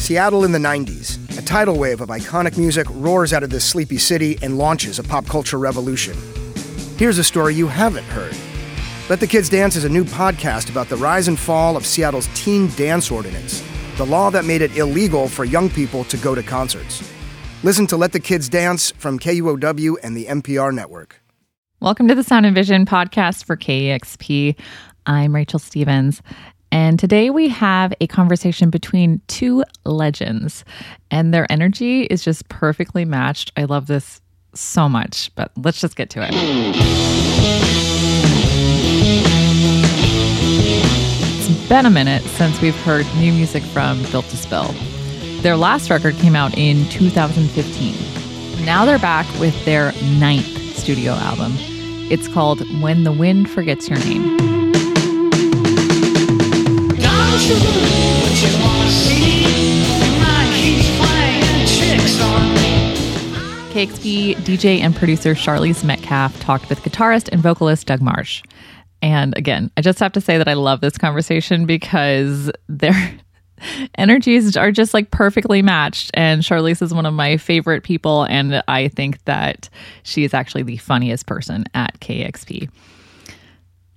Seattle in the 90s. A tidal wave of iconic music roars out of this sleepy city and launches a pop culture revolution. Here's a story you haven't heard. Let the Kids Dance is a new podcast about the rise and fall of Seattle's teen dance ordinance, the law that made it illegal for young people to go to concerts. Listen to Let the Kids Dance from KUOW and the NPR network. Welcome to the Sound and Vision podcast for KEXP. I'm Rachel Stevens. And today we have a conversation between two legends, and their energy is just perfectly matched. I love this so much, but let's just get to it. It's been a minute since we've heard new music from Built to Spill. Their last record came out in 2015. Now they're back with their ninth studio album. It's called When the Wind Forgets Your Name. KEXP DJ and producer Sharlese Metcalf talked with guitarist and vocalist Doug Martsch. And again, I just have to say that I love this conversation because their energies are just like perfectly matched. And Sharlese is one of my favorite people. And I think that she is actually the funniest person at KEXP.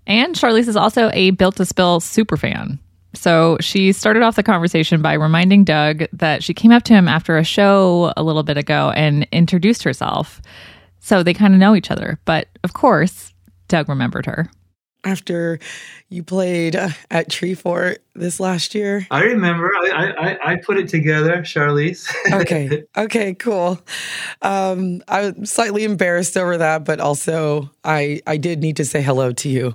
And Sharlese is also a Built to Spill super fan. So she started off the conversation by reminding Doug that she came up to him after a show a little bit ago and introduced herself. So they kind of know each other. But of course, Doug remembered her. After you played at Treefort this last year, I remember. I I, I put it together, Sharlese. okay, okay, cool. Um, I was slightly embarrassed over that, but also I I did need to say hello to you. Um,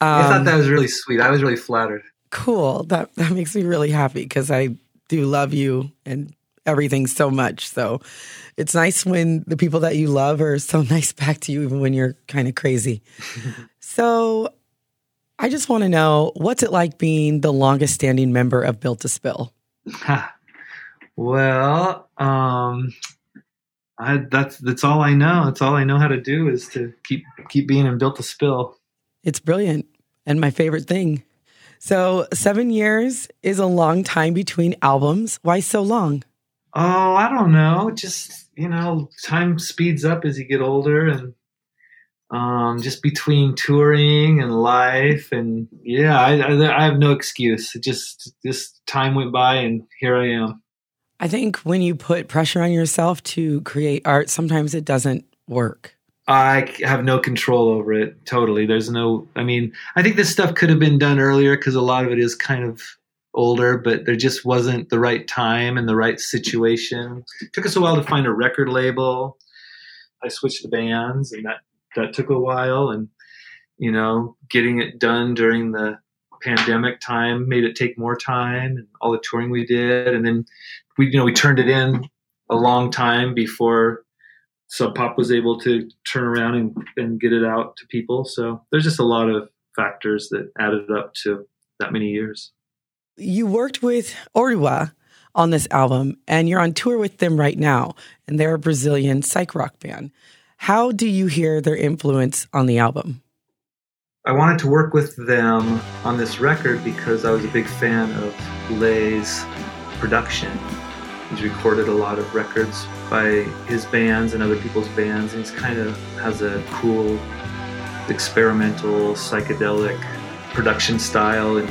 I thought that was really sweet. I was really flattered cool. That that makes me really happy because I do love you and everything so much. So it's nice when the people that you love are so nice back to you, even when you're kind of crazy. so I just want to know what's it like being the longest standing member of Built to Spill? well, um, I, that's that's all I know. That's all I know how to do is to keep keep being in Built to Spill. It's brilliant and my favorite thing. So, seven years is a long time between albums. Why so long? Oh, I don't know. Just, you know, time speeds up as you get older and um, just between touring and life. And yeah, I, I, I have no excuse. It just, just time went by and here I am. I think when you put pressure on yourself to create art, sometimes it doesn't work. I have no control over it. Totally. There's no, I mean, I think this stuff could have been done earlier because a lot of it is kind of older, but there just wasn't the right time and the right situation. It took us a while to find a record label. I switched the bands and that, that took a while. And, you know, getting it done during the pandemic time made it take more time and all the touring we did. And then we, you know, we turned it in a long time before Sub Pop was able to turn around and, and get it out to people. So there's just a lot of factors that added up to that many years. You worked with Oruã on this album, and you're on tour with them right now, and they're a Brazilian psych rock band. How do you hear their influence on the album? I wanted to work with them on this record because I was a big fan of Lê's production. He's recorded a lot of records by his bands and other people's bands, and he's kind of has a cool, experimental, psychedelic production style and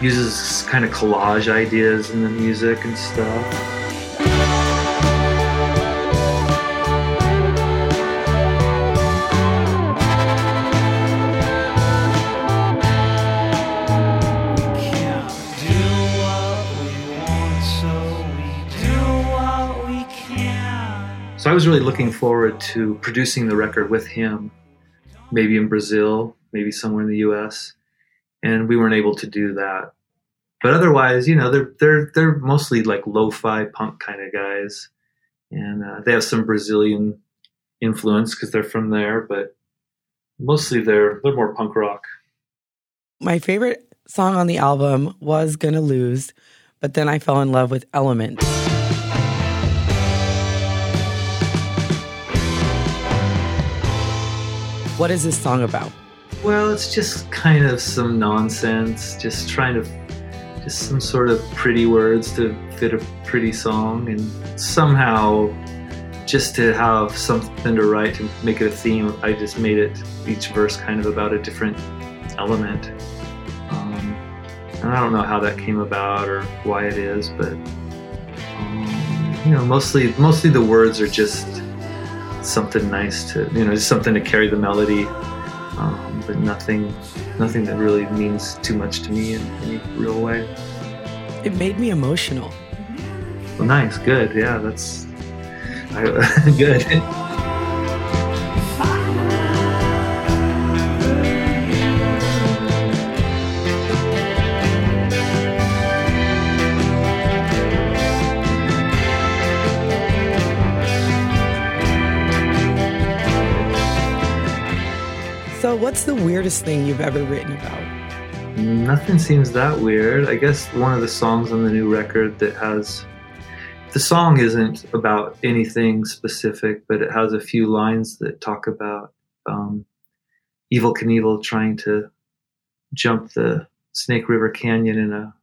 uses kind of collage ideas in the music and stuff. I was really looking forward to producing the record with him, maybe in Brazil, maybe somewhere in the U.S. And we weren't able to do that. But otherwise, you know, they're they're they're mostly like lo-fi punk kind of guys, and uh, they have some Brazilian influence because they're from there. But mostly they're they're more punk rock. My favorite song on the album was "Gonna Lose," but then I fell in love with "Elements." What is this song about? Well, it's just kind of some nonsense, just trying to just some sort of pretty words to fit a pretty song, and somehow just to have something to write to make it a theme, I just made it each verse kind of about a different element. Um, and I don't know how that came about or why it is, but um, you know, mostly mostly the words are just something nice to you know, just something to carry the melody, um, but nothing nothing that really means too much to me in any real way. It made me emotional. Well, nice, good, yeah, that's I, good. What's the weirdest thing you've ever written about? Nothing seems that weird. I guess one of the songs on the new record that has the song isn't about anything specific, but it has a few lines that talk about um, Evel Knievel trying to jump the Snake River Canyon in a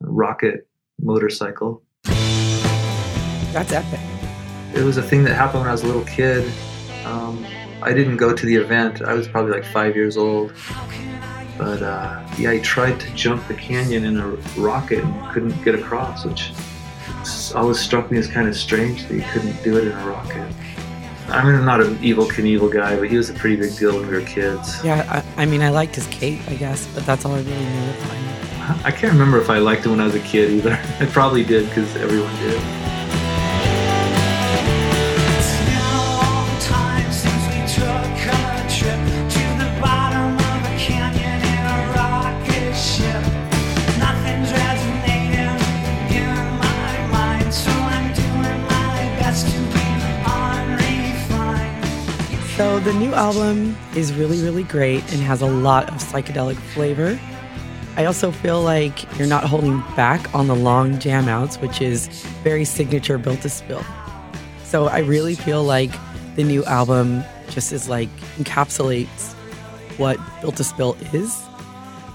rocket motorcycle. That's epic. It was a thing that happened when I was a little kid. Um, I didn't go to the event. I was probably like five years old. But uh, yeah, he tried to jump the canyon in a rocket and couldn't get across, which always struck me as kind of strange that he couldn't do it in a rocket. I mean, I'm not an Evel Knievel guy, but he was a pretty big deal when we were kids. Yeah, I, I mean, I liked his cape, I guess, but that's all I really knew of him. I can't remember if I liked him when I was a kid either. I probably did because everyone did. The new album is really, really great and has a lot of psychedelic flavor. I also feel like you're not holding back on the long jam outs, which is very signature Built to Spill. So I really feel like the new album just is like encapsulates what Built to Spill is.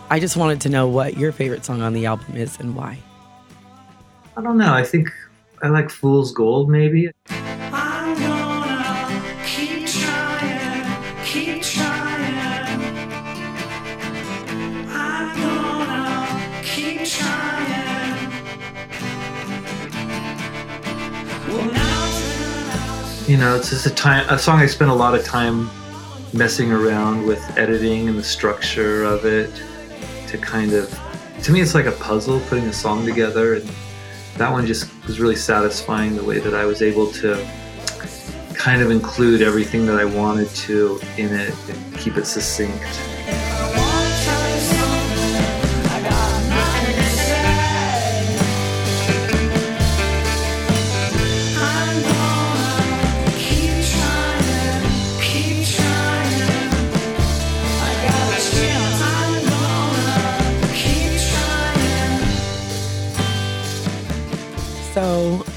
I just wanted to know what your favorite song on the album is and why. I don't know. I think I like Fool's Gold, maybe. Know, it's just a time a song I spent a lot of time messing around with editing and the structure of it to kind of to me it's like a puzzle putting a song together and that one just was really satisfying the way that I was able to kind of include everything that I wanted to in it and keep it succinct.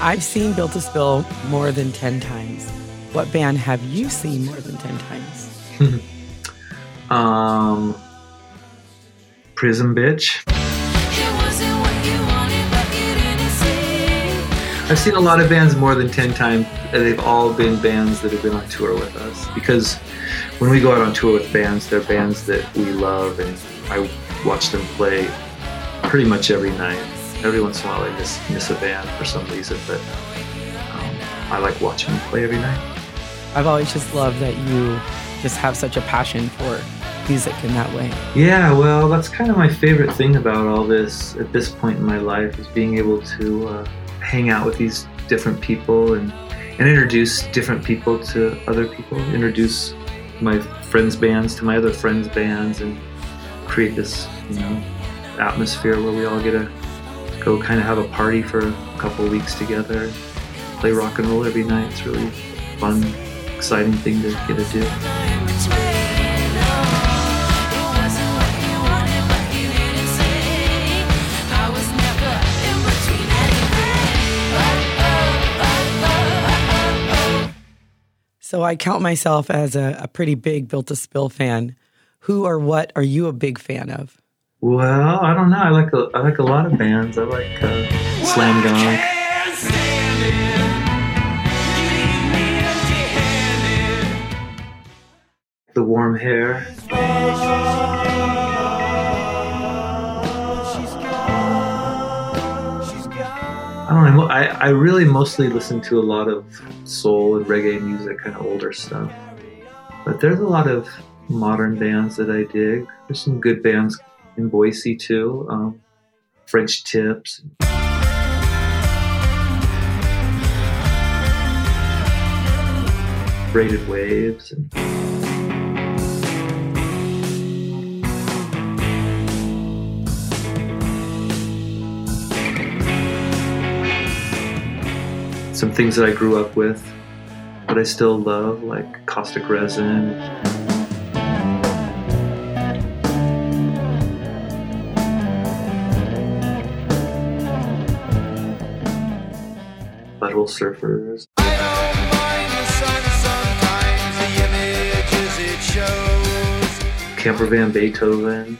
I've seen Built to Spill more than 10 times. What band have you seen more than 10 times? um, Prism Bitch. I've seen a lot of bands more than 10 times. They've all been bands that have been on tour with us because when we go out on tour with bands, they're bands that we love and I watch them play pretty much every night every once in a while I miss miss a band for some reason, but um, I like watching them play every night. I've always just loved that you just have such a passion for music in that way. Yeah, well, that's kind of my favorite thing about all this at this point in my life is being able to uh, hang out with these different people and and introduce different people to other people, introduce my friends' bands to my other friends' bands, and create this, you know, atmosphere where we all get a go kind of have a party for a couple weeks together, play rock and roll every night. It's really fun, exciting thing to get to do. So I count myself as a, a pretty big Built to Spill fan. Who or what are you a big fan of? Well, I don't know. I like a, I like a lot of bands. I like uh, Slam Dunk. The warm hair. I don't know. I, I really mostly listen to a lot of soul and reggae music, kind of older stuff. But there's a lot of modern bands that I dig. There's some good bands in Boise too. Um, French Tips. Braided Waves. And some things that I grew up with but I still love, like Caustic Resin. Surfers. Camper Van Beethoven.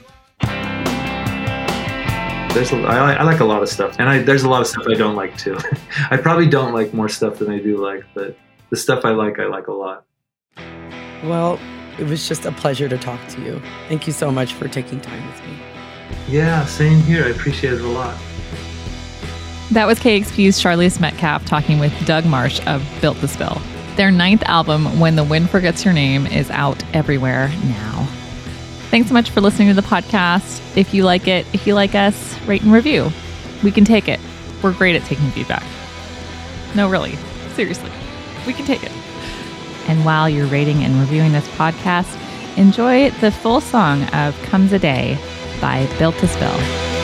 There's a, I, I like a lot of stuff, and I, there's a lot of stuff I don't like too. I probably don't like more stuff than I do like, but the stuff I like, I like a lot. Well, it was just a pleasure to talk to you. Thank you so much for taking time with me. Yeah, same here. I appreciate it a lot. That was KEXP's Sharlese Metcalf talking with Doug Martsch of Built to Spill. Their ninth album, When the Wind Forgets Your Name, is out everywhere now. Thanks so much for listening to the podcast. If you like it, if you like us, rate and review. We can take it. We're great at taking feedback. No, really. Seriously. We can take it. And while you're rating and reviewing this podcast, enjoy the full song of Comes a Day by Built to Spill.